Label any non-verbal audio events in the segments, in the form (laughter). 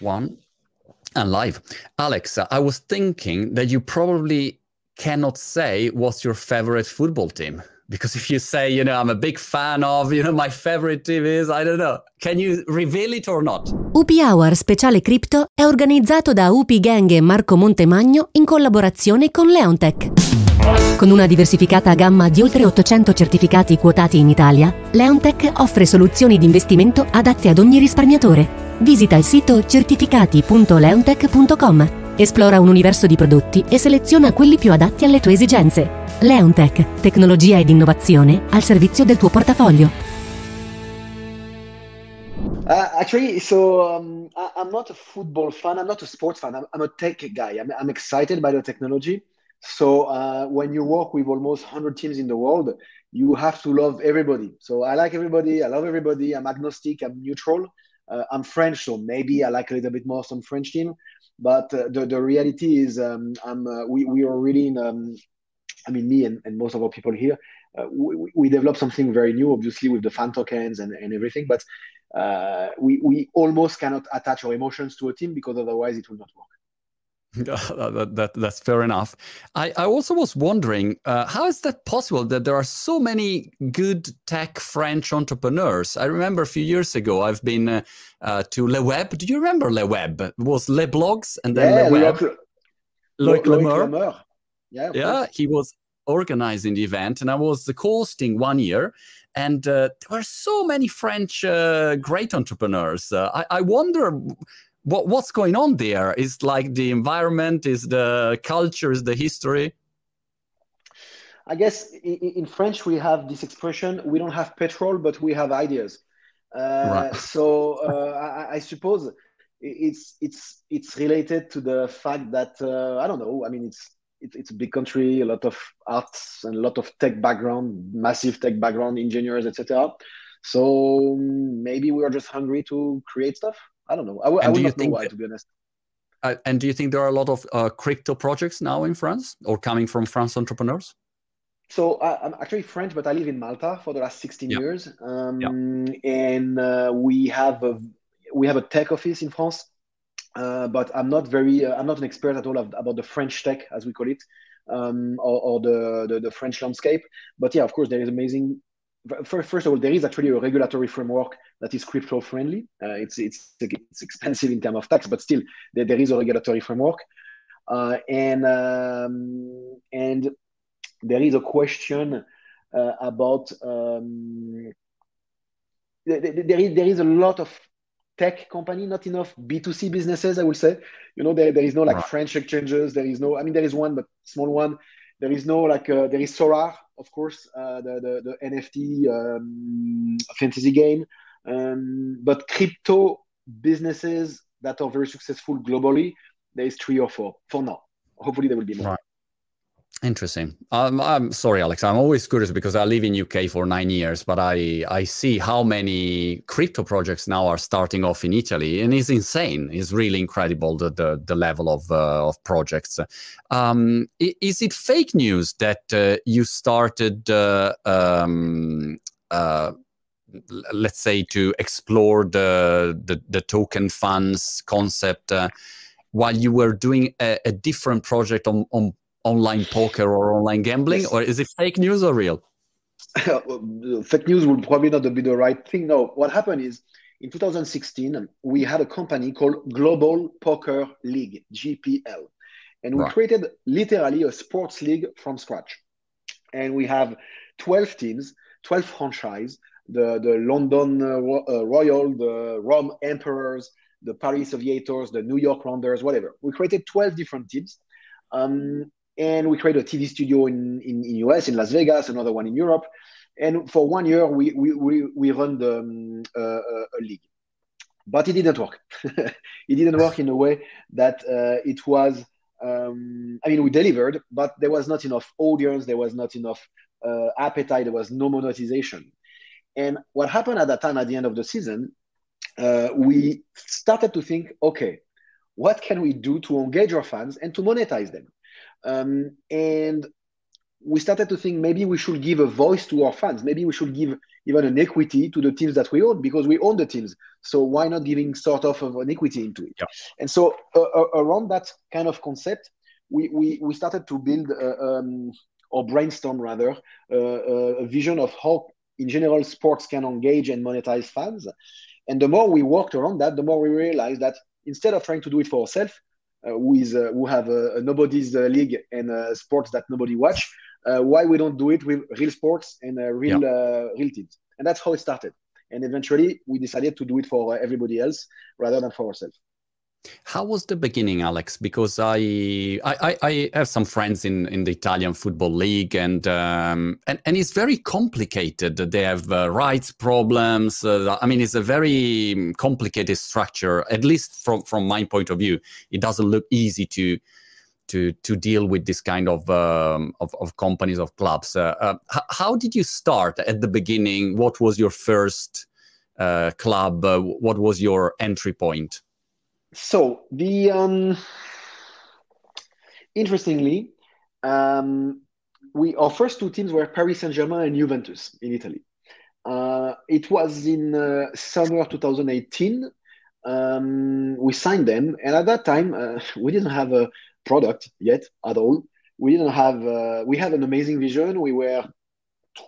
one and live. Alex, I was thinking that you probably cannot say what's your favorite football team. Because if you say, you know, I'm a big fan of, you know, my favorite team is, I don't know, can you reveal it or not? UP Hour Speciale Crypto è organizzato da UP Gang e Marco Montemagno in collaborazione con Leontech. Con una diversificata gamma di oltre 800 certificati quotati in Italia, Leontech offre soluzioni di investimento adatte ad ogni risparmiatore. Visita il sito certificati.leontech.com Esplora un universo di prodotti e seleziona quelli più adatti alle tue esigenze. Leontech, tecnologia ed innovazione al servizio del tuo portafoglio. Uh, actually, so um, I, am not a football fan. I'm not a sports fan. I'm, I'm a tech guy. I'm, I'm, excited by the technology. So uh, when you work with almost 100 teams in the world, you have to love everybody. So I like everybody. I love everybody. I'm agnostic. I'm neutral. Uh, I'm French, so maybe I like a little bit more some French team. But uh, the, the reality is, um, I'm, uh, we, we are really in, um, I mean, me and, and most of our people here, uh, we, we developed something very new, obviously, with the fan tokens and, and everything. But uh, we, we almost cannot attach our emotions to a team because otherwise it will not work. (laughs) that, that, that's fair enough. I, I also was wondering uh, how is that possible that there are so many good tech French entrepreneurs? I remember a few years ago I've been uh, uh, to Le Web. Do you remember Le Web? It was Les Blogs and then yeah, Le Web. Loic, Loic Yeah, yeah he was organizing the event and I was hosting one year. And uh, there were so many French uh, great entrepreneurs. Uh, I, I wonder what what's going on there? Is like the environment is the culture is the history? I guess in, in, french we have this expression we don't have petrol but we have ideas. Uh, right. so uh, I, I, suppose it's it's it's related to the fact that uh, i don't know i mean it's it, it's a big country a lot of arts and a lot of tech background massive tech background engineers etc so maybe we are just hungry to create stuff I don't know. I, I would not know why, that, to be honest. Uh, and do you think there are a lot of uh, crypto projects now in France or coming from France entrepreneurs? So I, am actually French, but I live in Malta for the last 16 yeah. years, um, yeah. and uh, we have a we have a tech office in France. Uh, but I'm not very uh, I'm not an expert at all of, about the French tech as we call it, um, or, or the, the, the French landscape. But yeah, of course, there is amazing first of all, there is actually a regulatory framework that is crypto friendly. Uh, it's, it's, it's expensive in terms of tax, but still there, there is a regulatory framework. Uh, and, um, and there is a question uh, about um, there, there, is, there is a lot of tech company, not enough B2C businesses, I will say. You know, there, there is no like. French exchanges. There is no, I mean, there is one, but small one. There is no like, uh, there is Sorare, of course, uh, the, the, the NFT um, fantasy game. Um, but crypto businesses that are very successful globally, there is three or four for now. Hopefully, there will be more. Right. Interesting. Um, I'm sorry, Alex. I'm always curious because I live in UK for nine years, but I I see how many crypto projects now are starting off in Italy, and it's insane. It's really incredible the the, the level of uh, of projects. Um, is it fake news that uh, you started? Uh, um, uh, let's say to explore the the, the token funds concept uh, while you were doing a, a different project on on online poker or online gambling, yes. or is it fake news or real? (laughs) fake news would probably not be the right thing. No, what happened is in 2016 we had a company called Global Poker League (GPL), and we right. created literally a sports league from scratch. And we have 12 teams, 12 franchises: the the London uh, Royal, the Rome Emperors, the Paris Aviators, the New York Rounders, whatever. We created 12 different teams. Um, and we created a TV studio in, in, in US, in Las Vegas, another one in Europe. And for one year, we, we, we, we run the, um, uh, a league. But it didn't work. (laughs) it didn't work in a way that uh, it was, um, I mean, we delivered, but there was not enough audience, there was not enough uh, appetite, there was no monetization. And what happened at that time, at the end of the season, uh, we started to think, okay, what can we do to engage our fans and to monetize them? Um, and we started to think maybe we should give a voice to our fans. Maybe we should give even an equity to the teams that we own because we own the teams. So why not giving sort of an equity into it? Yeah. And so uh, uh, around that kind of concept, we we, we started to build uh, um, or brainstorm rather uh, uh, a vision of how in general sports can engage and monetize fans. And the more we worked around that, the more we realized that instead of trying to do it for ourselves, who is uh, who have a, a nobody's uh, league and uh, sports that nobody watch, why we don't do it with real sports and real yeah. real teams? And that's how it started. And eventually, we decided to do it for everybody else rather than for ourselves. How was the beginning, Alex? Because I I, I have some friends in, in the Italian football league, and um, and and it's very complicated. They have uh, rights problems. Uh, I mean, it's a very complicated structure. At least from from my point of view, it doesn't look easy to to to deal with this kind of um, of, of, companies of clubs. Uh, uh how did you start at the beginning? What was your first uh, club? Uh, what was your entry point? So the um, interestingly, um, we our first two teams were Paris Saint Germain and Juventus in Italy. Uh, it was in uh, summer 2018. Um, we signed them, and at that time, uh, (laughs) we didn't have a product yet at all. We didn't have. Uh, we had an amazing vision. We were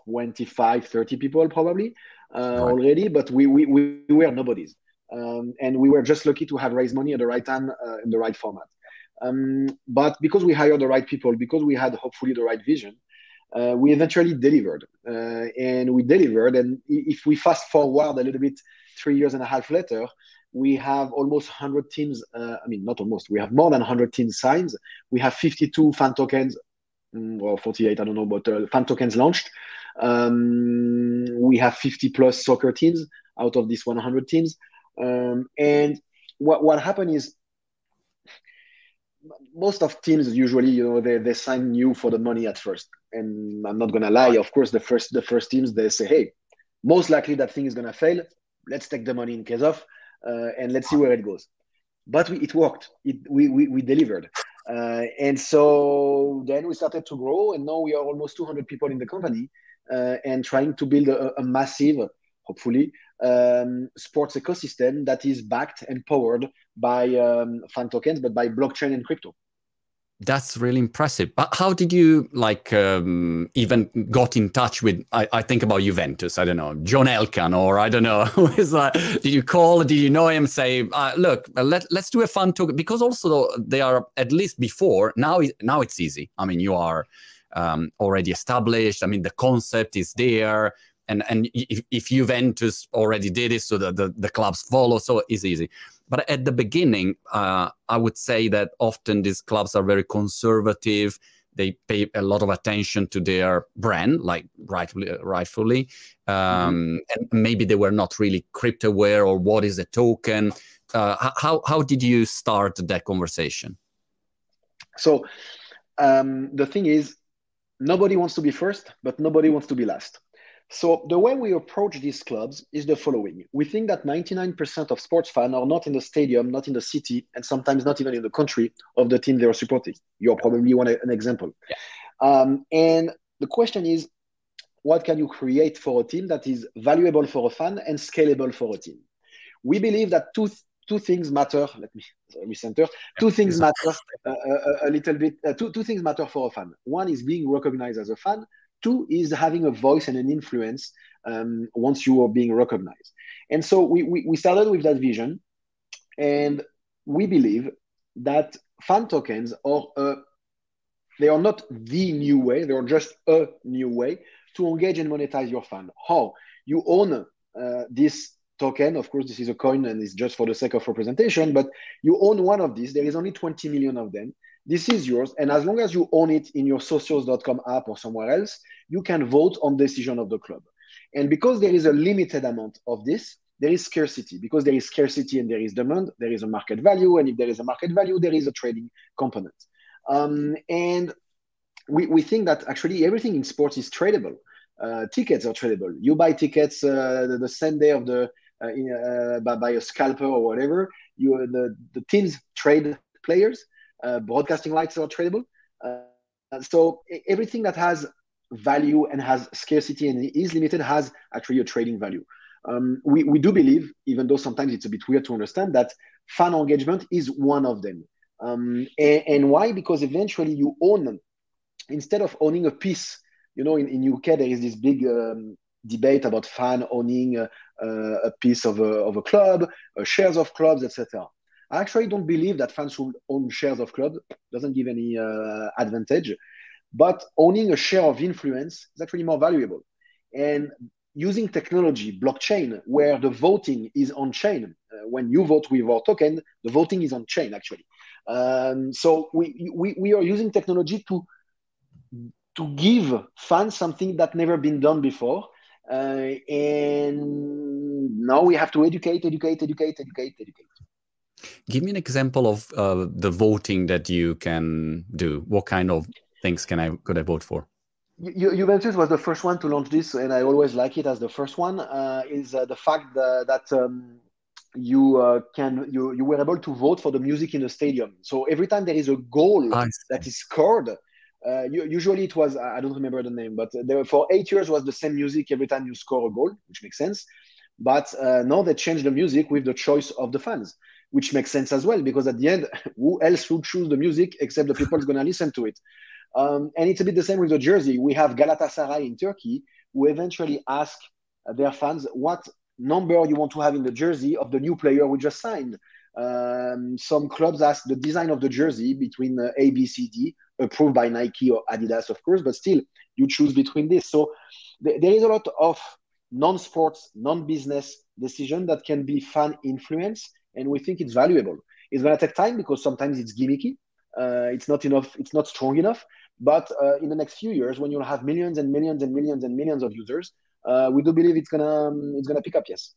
25, 30 people probably uh, right. already, but we, we we were nobodies. Um, and we were just lucky to have raised money at the right time uh, in the right format. Um, but because we hired the right people, because we had hopefully the right vision, uh, we eventually delivered. Uh, and we delivered. And if we fast forward a little bit, three years and a half later, we have almost 100 teams. Uh, I mean, not almost, we have more than 100 teams signed. We have 52 fan tokens, mm, or 48, I don't know, but uh, fan tokens launched. Um, we have 50 plus soccer teams out of these 100 teams. Um, and what what happened is most of teams usually you know they, they sign you for the money at first. And i'm not gonna lie of course the first the first teams they say hey most likely that thing is gonna fail. Let's take the money in case of uh, and let's see where it goes. But we, it worked. It, we, we, we delivered. Uh, and so then we started to grow and now we are almost 200 people in the company uh, and trying to build a, a massive hopefully um, sports ecosystem that is backed and powered by um, fan tokens, but by blockchain and crypto. That's really impressive. But how did you like um, even got in touch with? I, I, think about Juventus. I don't know John Elkann, or I don't know. (laughs) is that, did you call? Did you know him? Say, uh, look, uh, let let's do a fun token because also they are at least before now. Now it's easy. I mean, you are um, already established. I mean, the concept is there and and if, if Juventus already did it, so the, the, the clubs follow, so it's easy. But at the beginning, uh, I would say that often these clubs are very conservative. They pay a lot of attention to their brand, like rightfully, rightfully. Um, mm-hmm. and maybe they were not really crypto aware or what is a token. Uh, how how did you start that conversation? So um, the thing is, nobody wants to be first, but nobody wants to be last. So the way we approach these clubs is the following. We think that 99% of sports fans are not in the stadium, not in the city, and sometimes not even in the country of the team they are supporting. You're probably one an example. Yeah. Um, and the question is, what can you create for a team that is valuable for a fan and scalable for a team? We believe that two two things matter. Let me recenter. Two things matter uh, uh, a, little bit. Uh, two two things matter for a fan. One is being recognized as a fan, Two is having a voice and an influence um, once you are being recognized. And so we, we, we started with that vision, and we believe that fan tokens are uh, they are not the new way; they are just a new way to engage and monetize your fan. How you own uh, this token. Of course, this is a coin and it's just for the sake of representation, but you own one of these. There is only 20 million of them this is yours. And as long as you own it in your socios.com app or somewhere else, you can vote on decision of the club. And because there is a limited amount of this, there is scarcity. Because there is scarcity and there is demand, there is a market value. And if there is a market value, there is a trading component. Um, and we, we think that actually everything in sports is tradable. Uh, tickets are tradable. You buy tickets uh, the, the, same day of the uh, in, uh, by, by, a scalper or whatever. You the, the teams trade players broadcasting rights are tradable. Uh, so everything that has value and has scarcity and is limited has actually a trading value. Um, we, we do believe, even though sometimes it's a bit weird to understand, that fan engagement is one of them. Um, and, and, why? Because eventually you own, them. instead of owning a piece, you know, in, in UK there is this big um, debate about fan owning a, a piece of a, of a club, uh, shares of clubs, etc. I actually don't believe that fans should own shares of clubs. Doesn't give any uh, advantage. But owning a share of influence is actually more valuable. And using technology, blockchain, where the voting is on chain. Uh, when you vote with our token, the voting is on chain actually. Um, so we, we, we are using technology to to give fans something that never been done before. Uh, and now we have to educate, educate, educate, educate, educate. Give me an example of uh, the voting that you can do. What kind of things can I could I vote for? You, Juventus was the first one to launch this, and I always like it as the first one. Uh, is uh, the fact that, that um, you uh, can you you were able to vote for the music in the stadium. So every time there is a goal that is scored, uh, usually it was I don't remember the name, but there, for eight years was the same music every time you score a goal, which makes sense. But uh, now they changed the music with the choice of the fans, which makes sense as well because at the end, (laughs) who else would choose the music except the people going to listen to it? Um, and it's a bit the same with the jersey. We have Galatasaray in Turkey who eventually ask their fans what number you want to have in the jersey of the new player we just signed. Um, some clubs ask the design of the jersey between uh, A, B, C, D, approved by Nike or Adidas, of course, but still you choose between this. So th- there is a lot of non-sports, non-business decision that can be fan influence, and we think it's valuable. It's going to take time because sometimes it's gimmicky. Uh, it's not enough. It's not strong enough. But uh, in the next few years, when you'll have millions and millions and millions and millions of users, uh, we do believe it's gonna um, it's gonna pick up. Yes.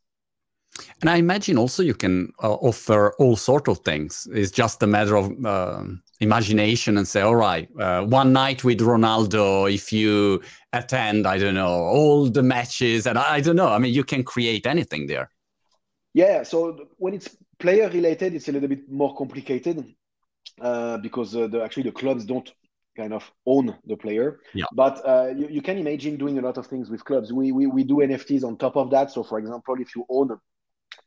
And I imagine also you can uh, offer all sort of things. It's just a matter of uh, imagination and say, all right, uh, one night with Ronaldo, if you attend, I don't know, all the matches, and I, I don't know. I mean, you can create anything there. Yeah. So when it's player related, it's a little bit more complicated uh, because uh, the, actually the clubs don't kind of own the player. Yeah. But uh, you, you, can imagine doing a lot of things with clubs. We, we, we do NFTs on top of that. So, for example, if you own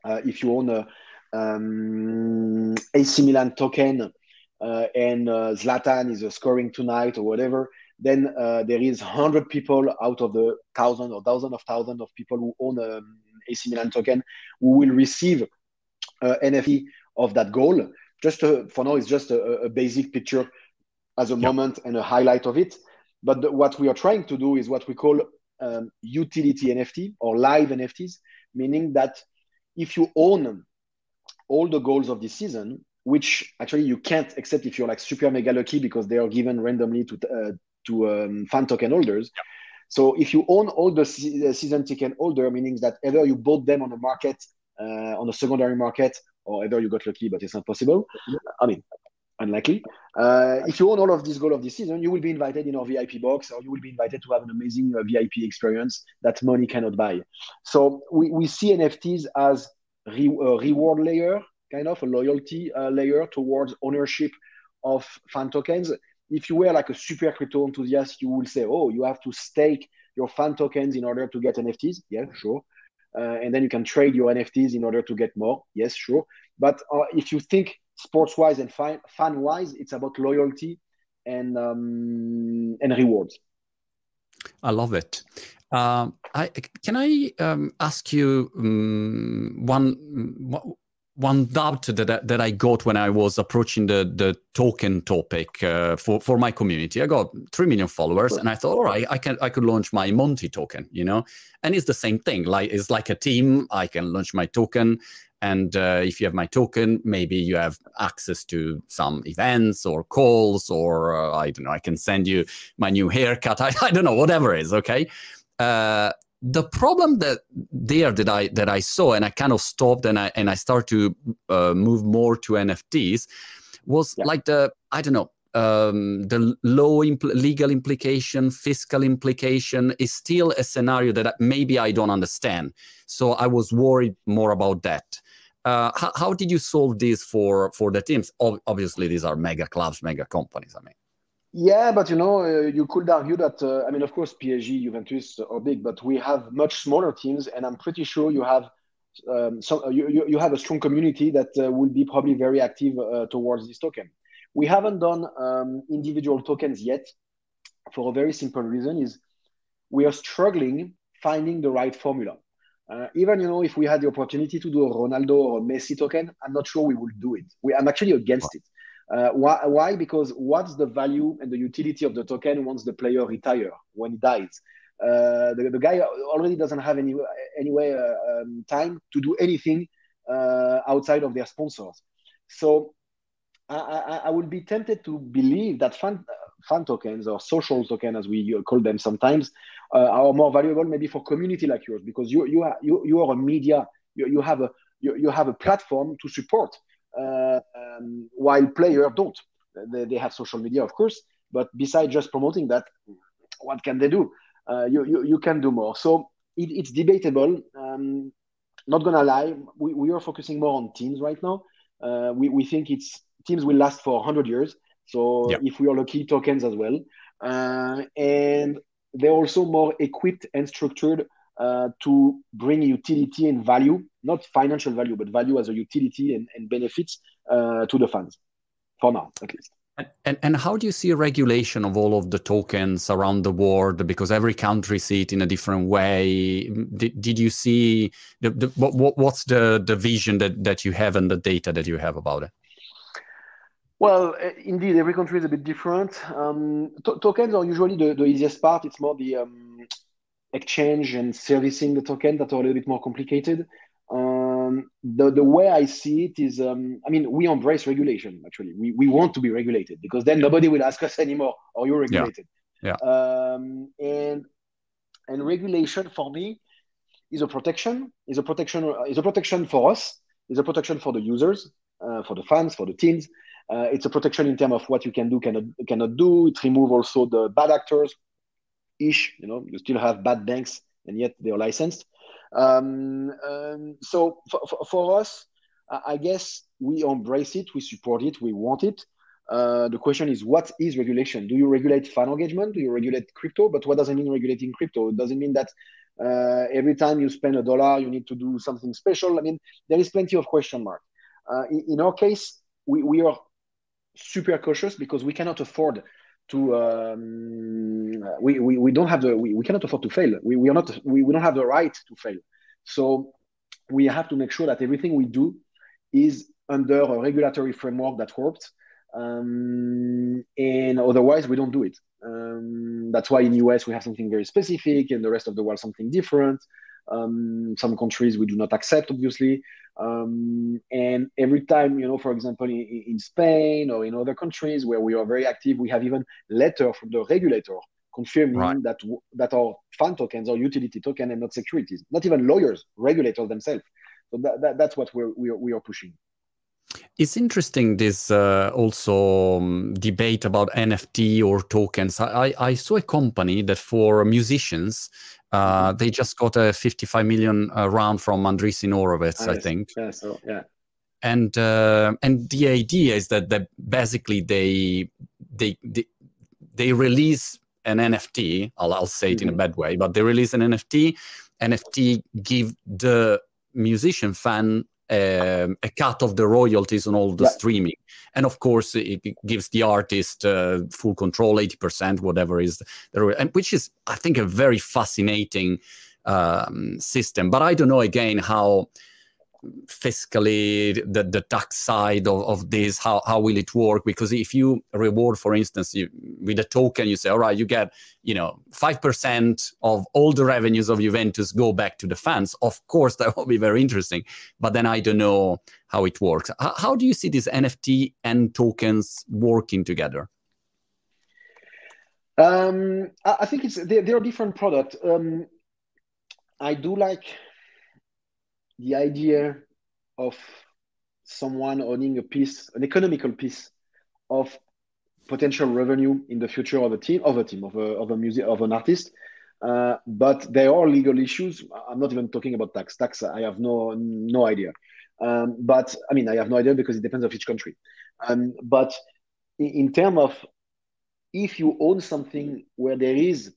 uh, if you own a um, AC Milan token uh, and uh, Zlatan is uh, scoring tonight or whatever, then uh, there is hundred people out of the thousand or thousand of thousands of people who own a um, AC Milan token who will receive uh, NFT of that goal. Just for now, it's just a, a basic picture as a yep. moment and a highlight of it. But the, what we are trying to do is what we call um, utility NFT or live NFTs, meaning that if you own all the goals of this season, which actually you can't except if you're like super mega lucky because they are given randomly to uh, to um, fan token holders. Yep. So if you own all the season ticket holder, meaning that either you bought them on the market, uh, on the secondary market, or either you got lucky, but it's not possible. I mean, unlikely. Uh, if you own all of these goals of this season, you will be invited in our VIP box, or you will be invited to have an amazing uh, VIP experience that money cannot buy. So we, we see NFTs as re, a reward layer, kind of a loyalty uh, layer towards ownership of fan tokens. If you were like a super crypto enthusiast, you will say, oh, you have to stake your fan tokens in order to get NFTs. Yeah, sure. Uh, and then you can trade your NFTs in order to get more. Yes, sure. But uh, if you think sports wise and fan wise, it's about loyalty and um, and rewards. I love it. Um, I can I um, ask you um, one one doubt that that I got when I was approaching the the token topic uh, for for my community. I got three million followers, and I thought, all right, I can I could launch my Monty token, you know, and it's the same thing. Like it's like a team. I can launch my token, and uh, if you have my token, maybe you have access to some events or calls, or uh, I don't know, I can send you my new haircut. (laughs) I, I don't know, whatever it is, okay? The problem that there that I that I saw and I kind of stopped and I and I start to uh, move more to NFTs was yeah. like the I don't know um, the low impl- legal implication, fiscal implication is still a scenario that maybe I don't understand. So I was worried more about that. Uh, how, how, did you solve this for for the teams? obviously, these are mega clubs, mega companies. I mean, Yeah, but you know, uh, you could argue that uh, I mean, of course, PSG, Juventus are big, but we have much smaller teams, and I'm pretty sure you have um, so you, you, you have a strong community that uh, will be probably very active uh, towards this token. We haven't done um, individual tokens yet, for a very simple reason: is we are struggling finding the right formula. Uh, even you know, if we had the opportunity to do a Ronaldo or a Messi token, I'm not sure we would do it. We, I'm actually against it. Uh, why, why? Because what's the value and the utility of the token once the player retire when he dies? Uh, the, the guy already doesn't have any anyway uh, um, time to do anything uh, outside of their sponsors. So I, I, I would be tempted to believe that fan, fan tokens or social token, as we call them sometimes, uh, are more valuable maybe for community like yours because you you are you, you are a media, you, you have a you, you have a platform to support um, while players don't. They, they have social media, of course, but besides just promoting that, what can they do? Uh, you, you, you can do more. So it, it's debatable. Um, not gonna lie, we, we are focusing more on teams right now. Uh, we, we think it's teams will last for 100 years. So yeah. if we are lucky, tokens as well. Uh, and they're also more equipped and structured uh, to bring utility and value, not financial value, but value as a utility and, and benefits uh, to the fans, for now at least. And, and, and how do you see a regulation of all of the tokens around the world? Because every country see it in a different way. Did, did you see the, the what, what's the, the vision that, that you have and the data that you have about it? Well, eh, indeed, every country is a bit different. Um, tokens are usually the, the easiest part. It's more the um, exchange and servicing the token that are a little bit more complicated. Um, the, the way I see it is, um, I mean, we embrace regulation, actually. We, we want to be regulated because then nobody will ask us (laughs) anymore, are you regulated? Yeah. yeah. Um, and, and regulation for me is a protection, is a protection, is a protection for us, is a protection for the users, uh, for the fans, for the teams. Uh, it's a protection in terms of what you can do, cannot, cannot do. It removes also the bad actors, ish. You know, you still have bad banks, and yet they are licensed. Um, um, so for, for, us, I guess we embrace it, we support it, we want it. Uh, the question is, what is regulation? Do you regulate fan engagement? Do you regulate crypto? But what does it mean regulating crypto? It doesn't mean that uh, every time you spend a dollar, you need to do something special. I mean, there is plenty of question mark. Uh, in, in, our case, we, we are super cautious because we cannot afford to um, we, we, we don't have the we, we cannot afford to fail. We, we are not we, we don't have the right to fail. So we have to make sure that everything we do is under a regulatory framework that works um, and otherwise we don't do it. Um, that's why in us we have something very specific and the rest of the world something different um, some countries we do not accept obviously um, and every time, you know, for example, in, in, Spain or in other countries where we are very active, we have even letter from the regulator confirming right. that that our fan tokens are utility token and not securities. Not even lawyers, regulators themselves. So that, that, that's what we're, we are, we are pushing. It's interesting this uh, also um, debate about NFT or tokens. I, I saw a company that for musicians uh, mm-hmm. they just got a 55 million uh, round from Andreessen Horowitz, I think. Yeah, so yeah. And uh, and the idea is that that basically they they they, they release an NFT. I'll, I'll say it mm-hmm. in a mm-hmm. bad way, but they release an NFT. NFT give the musician fan um, a cut of the royalties on all the yeah. streaming and of course it gives the artist uh, full control 80% whatever is the and which is i think a very fascinating um, system but i don't know again how fiscally the, the tax side of, of this how, how will it work? Because if you reward for instance you, with a token you say all right you get you know 5% of all the revenues of juventus go back to the fans of course (laughs) that will be very interesting. But then i don't know how it works. How, how do you see these nft and tokens working together? Um, I think it's they're, they're a different product. Um, I do like the idea of someone owning a piece, an economical piece of potential revenue in the future of a team, of a team, of a, of a music, of an artist. Uh, but there are legal issues. I'm not even talking about tax. Tax, I have no no idea. Um, but I mean, I have no idea because it depends of each country. Um, but in, in terms of if you own something where there is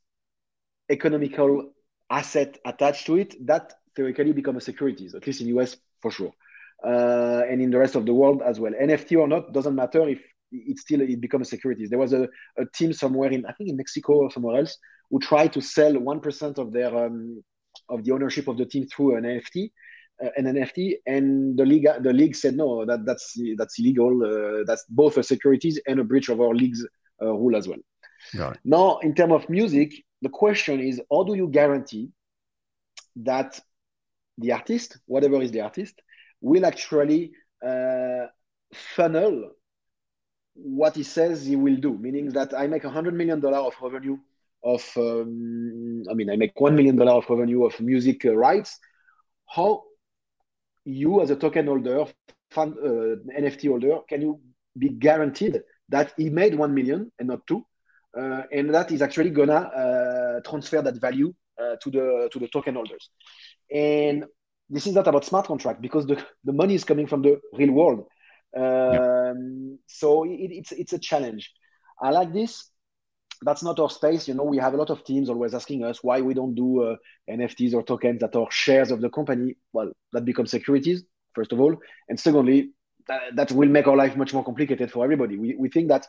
economical asset attached to it, that theoretically become a securities, at least in US for sure. Uh, and in the rest of the world as well. NFT or not, doesn't matter if it still it becomes securities. There was a, a team somewhere in I think in Mexico or somewhere else who tried to sell one percent of their um, of the ownership of the team through an NFT, uh, an NFT, and the league the league said no, that that's that's illegal. Uh, that's both a securities and a breach of our league's uh, rule as well. Now, in terms of music, the question is how do you guarantee that the artist, whatever is the artist, will actually uh, funnel what he says he will do, meaning that I make a hundred million dollar of revenue of, um, I mean, I make one million dollar of revenue of music uh, rights. How you, as a token holder, uh, NFT holder, can you be guaranteed that he made one million and not two, uh, and that is actually gonna uh, transfer that value uh, to the to the token holders? And this is not about smart contract because the, the money is coming from the real world um, So it, it's it's a challenge. I like this. That's not our space. You know, we have a lot of teams always asking us why we don't do uh, NFTs or tokens that are shares of the company. Well, that becomes securities first of all, and secondly, that, that will make our life much more complicated for everybody. We we think that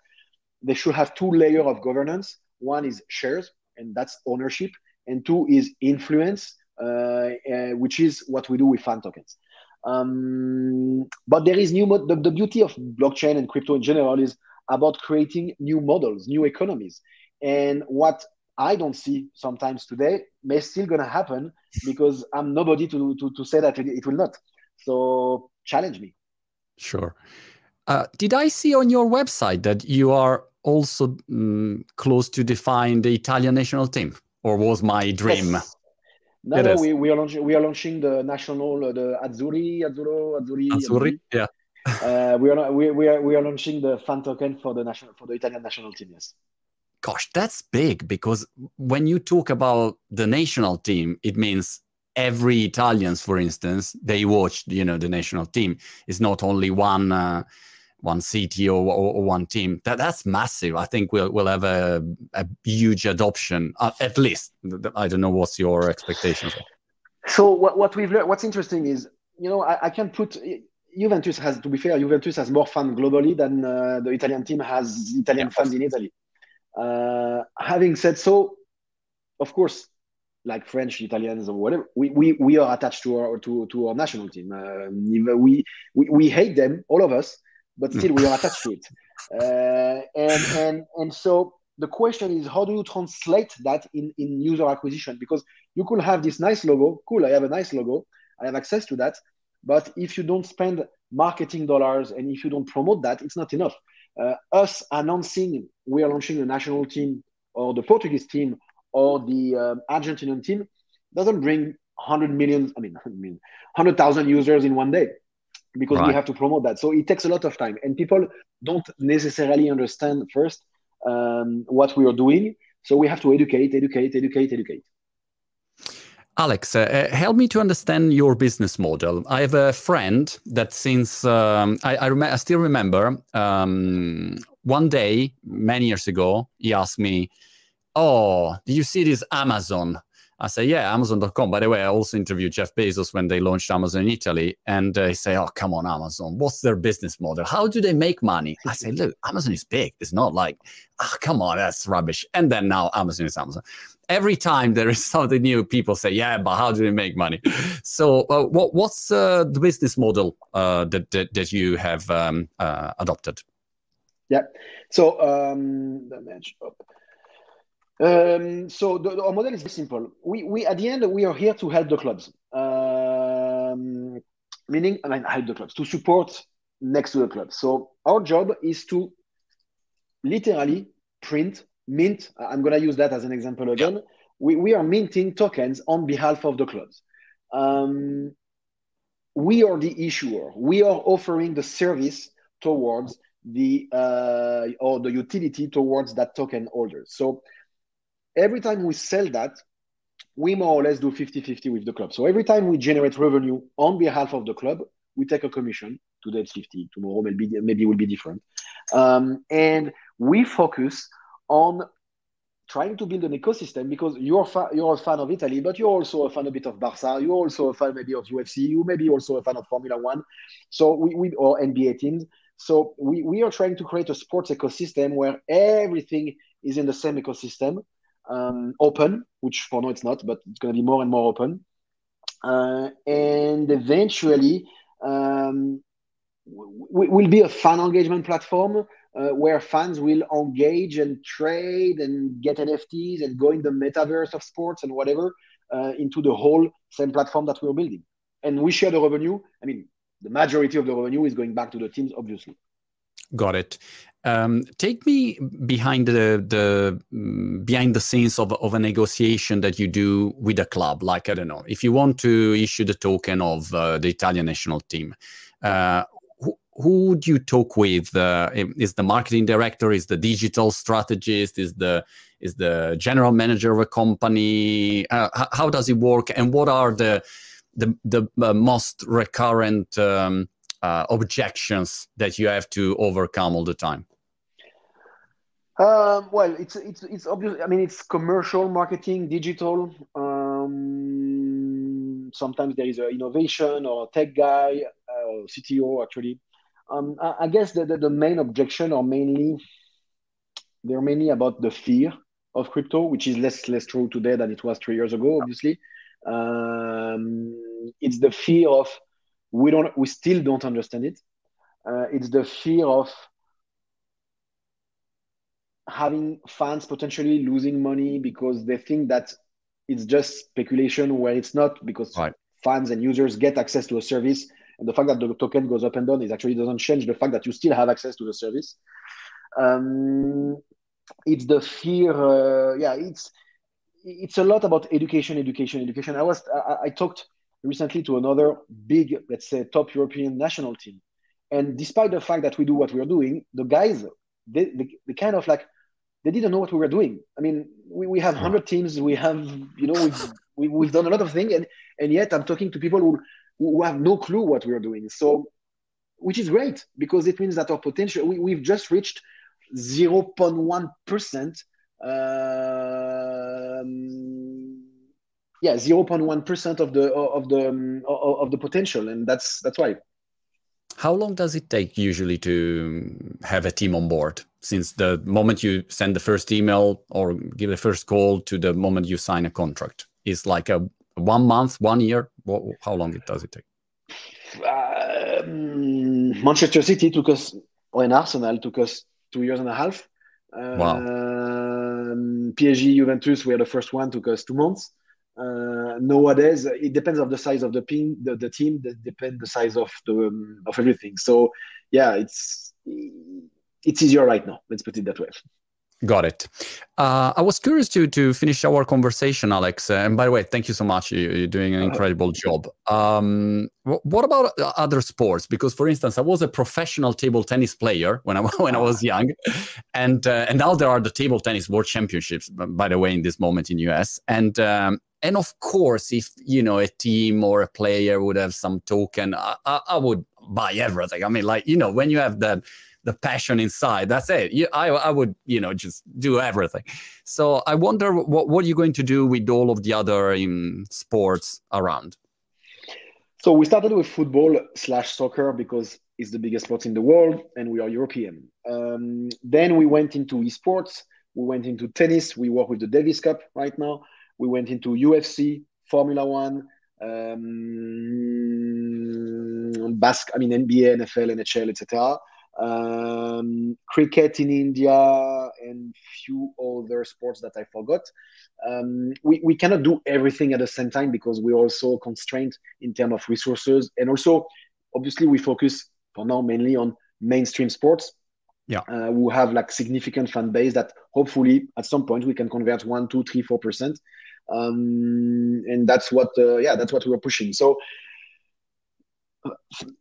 they should have two layer of governance. One is shares, and that's ownership, and two is influence, which is what we do with fan tokens. Um, but there is new the, the beauty of blockchain and crypto in general is about creating new models, new economies. And what I don't see sometimes today may still gonna happen because I'm nobody to, to, to say that it will not. So challenge me. Sure. Uh, did I see on your website that you are also um, close to define the Italian national team, or was my dream? Yes. No, no, we, we are launching we are launching the national uh, the Azzurri Azzurro Azzurri Azzurri, yeah. uh, we are we, we are we are launching the fan token for the national for the Italian national team. Yes. Gosh, that's big because when you talk about the national team, it means every Italians, for instance, they watch you know the national team. It's not only one. Uh, one city or, or, one team. That that's massive. I think we'll we'll have a, a huge adoption. Uh, at least I don't know what's your expectations. So what, what we've learned, what's interesting is you know I, I can put Juventus has to be fair. Juventus has more fans globally than uh, the Italian team has Italian fans in Italy. Uh, having said so, of course, like French, Italians, or whatever, we, we, we are attached to our to, to our national team. Uh, we, we we hate them, all of us, but (laughs) still we are attached to it. Uh, and, and, and so the question is, how do you translate that in, in user acquisition? Because you could have this nice logo, cool, I have a nice logo, I have access to that. But if you don't spend marketing dollars and if you don't promote that, it's not enough. Uh, us announcing we are launching a national team or the Portuguese team or the um, Argentinian team doesn't bring 100 million, I mean, (laughs) 100,000 users in one day because right. we have to promote that. So it takes a lot of time, and people don't necessarily understand first um, what we are doing. So we have to educate, educate, educate, educate. Alex, uh, uh help me to understand your business model. I have a friend that since um, I, I, rem- I, still remember um, one day many years ago, he asked me, "Oh, do you see this Amazon I say, yeah, Amazon.com. By the way, I also interviewed Jeff Bezos when they launched Amazon in Italy. And uh, say, oh, come on, Amazon. What's their business model? How do they make money? I say, look, Amazon is big. It's not like, oh, come on, that's rubbish. And then now Amazon is Amazon. Every time there is (laughs) something new, people say, yeah, but how do they make money? (laughs) So, uh, what, what's uh, the business model uh, that, that, that, you have um, uh, adopted? Yeah. So, um, the match up. Um, so the, our model is very simple. We, we at the end we are here to help the clubs, um, meaning I mean help the clubs to support next to the club. So our job is to literally print, mint. I'm gonna use that as an example again. Yeah. We, we are minting tokens on behalf of the clubs. Um, we are the issuer. We are offering the service towards the uh, or the utility towards that token holder. So every time we sell that, we more or less do 50 50 with the club. So every time we generate revenue on behalf of the club, we take a commission. Today it's 50, tomorrow maybe, maybe will be different. Um, and we focus on trying to build an ecosystem because you're fa- you're a fan of Italy, but you're also a fan a bit of Barca. You're also a fan maybe of UFC. You maybe also a fan of Formula One. So we, we or NBA teams. So we, we are trying to create a sports ecosystem where everything is in the same ecosystem, um, open, which for now it's not, but it's going to be more and more open. Uh, and eventually, um, we will be a fan engagement platform uh, where fans will engage and trade and get NFTs and go in the metaverse of sports and whatever uh, into the whole same platform that we're building. And we share the revenue. I mean, the majority of the revenue is going back to the teams, obviously. Got it. Um, take me behind the the mm, behind the scenes of of a negotiation that you do with a club. Like I don't know, if you want to issue the token of uh, the Italian national team, uh, who would you talk with? Uh, is the marketing director? Is the digital strategist? Is the is the general manager of a company? Uh, how does it work? And what are the the the uh, most recurrent um, uh, objections that you have to overcome all the time? Um, well, it's it's it's obvious. I mean, it's commercial marketing, digital. Um, sometimes there is an innovation or a tech guy, uh, CTO actually. Um, I, I, guess the, the, the, main objection are mainly they're mainly about the fear of crypto, which is less less true today than it was three years ago. Obviously, um, it's the fear of we don't we still don't understand it. Uh, it's the fear of having fans potentially losing money because they think that it's just speculation where it's not because right. fans and users get access to a service and the fact that the token goes up and down is actually doesn't change the fact that you still have access to the service. Um, it's the fear. Uh, yeah, it's it's a lot about education, education, education. I was I, I, talked recently to another big, let's say, top European national team, and despite the fact that we do what we're doing, the guys they, they, they kind of like they didn't know what we were doing. I mean, we, we have hundred teams, we have you know we've, we, we've done a lot of things, and and yet I'm talking to people who who have no clue what we are doing. So, which is great because it means that our potential, we, we've just reached 0.1%. Um, yeah, 0.1% of the of the um, of the potential, and that's that's why. How long does it take usually to have a team on board? Since the moment you send the first email or give the first call to the moment you sign a contract is like a one month, one year? What, how long it does it take? Um, Manchester City took us, or in Arsenal took us two years and a half. Wow. Um, PSG, Juventus, we are the first one, took us two months. Uh, nowadays, it depends of the size of the team. The, the team that depends the size of the um, of everything. So, yeah, it's it's easier right now. Let's put it that way. Got it. Uh, I was curious to to finish our conversation, Alex. Uh, and by the way, thank you so much. You, are doing an uh-huh. incredible job. Um, what about other sports? Because, for instance, I was a professional table tennis player when I (laughs) when I was young, and uh, and now there are the table tennis world championships. By the way, in this moment in US, and um, and of course, if you know a team or a player would have some token, I, I, I would buy everything. I mean, like you know, when you have that the passion inside. That's it. You, I, I would, you know, just do everything. So I wonder what, what are going to do with all of the other um, sports around? So we started with football slash soccer because it's the biggest sport in the world and we are European. Um, then we went into esports. We went into tennis. We work with the Davis Cup right now. We went into UFC, Formula One, um, Basque, I mean NBA, NFL, NHL, etc um, cricket in India, and few other sports that I forgot. Um, we, we cannot do everything at the same time because we're also constrained in terms of resources. And also, obviously, we focus for now mainly on mainstream sports. Yeah. Uh, who have like significant fan base that hopefully at some point we can convert one, two, three, four percent. Um, and that's what, uh, yeah, that's what we are pushing. So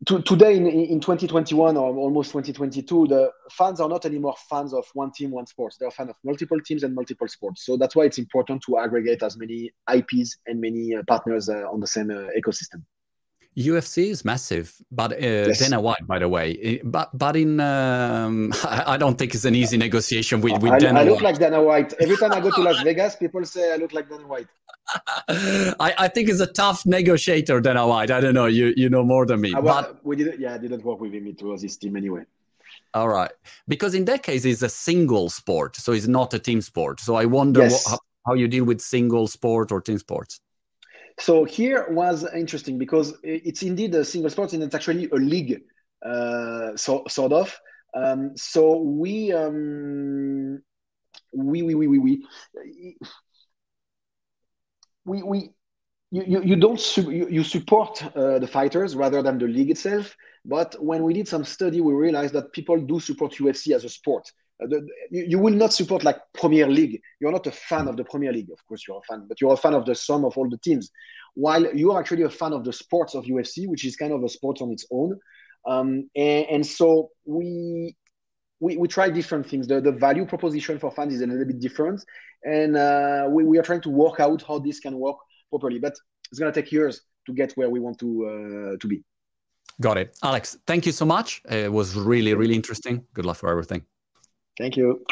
to, today in, in 2021 or almost 2022 the fans are not anymore fans of one team one sports they're fans of multiple teams and multiple sports so that's why it's important to aggregate as many ips and many uh, partners uh, on the same uh, ecosystem UFC is massive, but uh, yes. Dana White, by the way, but but in um, (laughs) I don't think it's an easy negotiation with, with I, Dana. I look White. like Dana White every time I go to Las Vegas. People say I look like Dana White. I, I think it's a tough negotiator, Dana White. I don't know. You you know more than me. I, but we didn't. Yeah, I didn't work with him. It was his team anyway. All right, because in that case, it's a single sport, so it's not a team sport. So I wonder yes. what, how, how you deal with single sport or team sports. So here was interesting because it's indeed a single sport and it's actually a league, uh, so, sort of. Um, so we, um, we, we, we, we, we, we, we you, you don't su- you, you support uh, the fighters rather than the league itself. But when we did some study, we realized that people do support UFC as a sport. Uh, the, you, you, will not support like Premier League. You're not a fan of the Premier League, of course you're a fan, but you're a fan of the sum of all the teams. While you are actually a fan of the sports of UFC, which is kind of a sport on its own. Um, and, and, so we, we we try different things. The, the value proposition for fans is a little bit different, and uh, we, we are trying to work out how this can work properly. But it's going to take years to get where we want to uh, to be. Got it, Alex. Thank you so much. It was really really interesting. Good luck for everything. Thank you.